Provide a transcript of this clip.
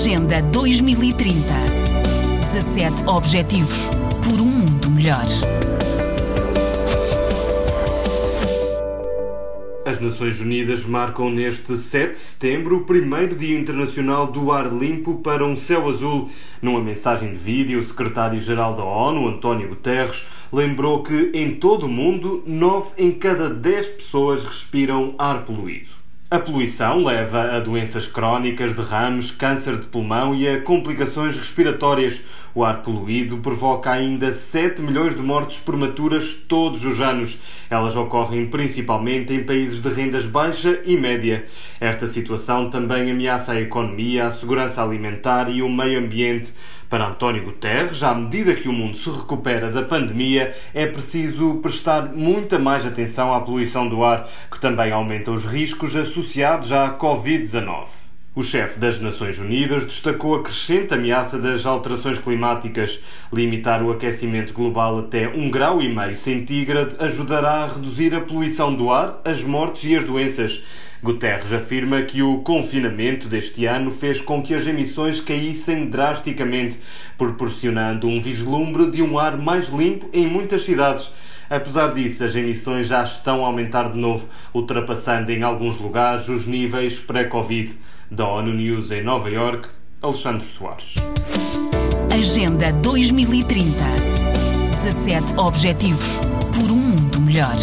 Agenda 2030. 17 Objetivos por um mundo melhor. As Nações Unidas marcam neste 7 de setembro o primeiro Dia Internacional do Ar Limpo para um Céu Azul. Numa mensagem de vídeo, o secretário-geral da ONU, António Guterres, lembrou que em todo o mundo, 9 em cada 10 pessoas respiram ar poluído. A poluição leva a doenças crónicas, derrames, câncer de pulmão e a complicações respiratórias. O ar poluído provoca ainda 7 milhões de mortes prematuras todos os anos. Elas ocorrem principalmente em países de rendas baixa e média. Esta situação também ameaça a economia, a segurança alimentar e o meio ambiente. Para António Guterres, à medida que o mundo se recupera da pandemia, é preciso prestar muita mais atenção à poluição do ar, que também aumenta os riscos associados à Covid-19. O chefe das Nações Unidas destacou a crescente ameaça das alterações climáticas. Limitar o aquecimento global até 1,5 grau centígrado ajudará a reduzir a poluição do ar, as mortes e as doenças. Guterres afirma que o confinamento deste ano fez com que as emissões caíssem drasticamente, proporcionando um vislumbre de um ar mais limpo em muitas cidades. Apesar disso, as emissões já estão a aumentar de novo, ultrapassando em alguns lugares os níveis pré-Covid. Da ONU News em Nova York, Alexandre Soares. Agenda 2030. 17 Objetivos por um mundo melhor.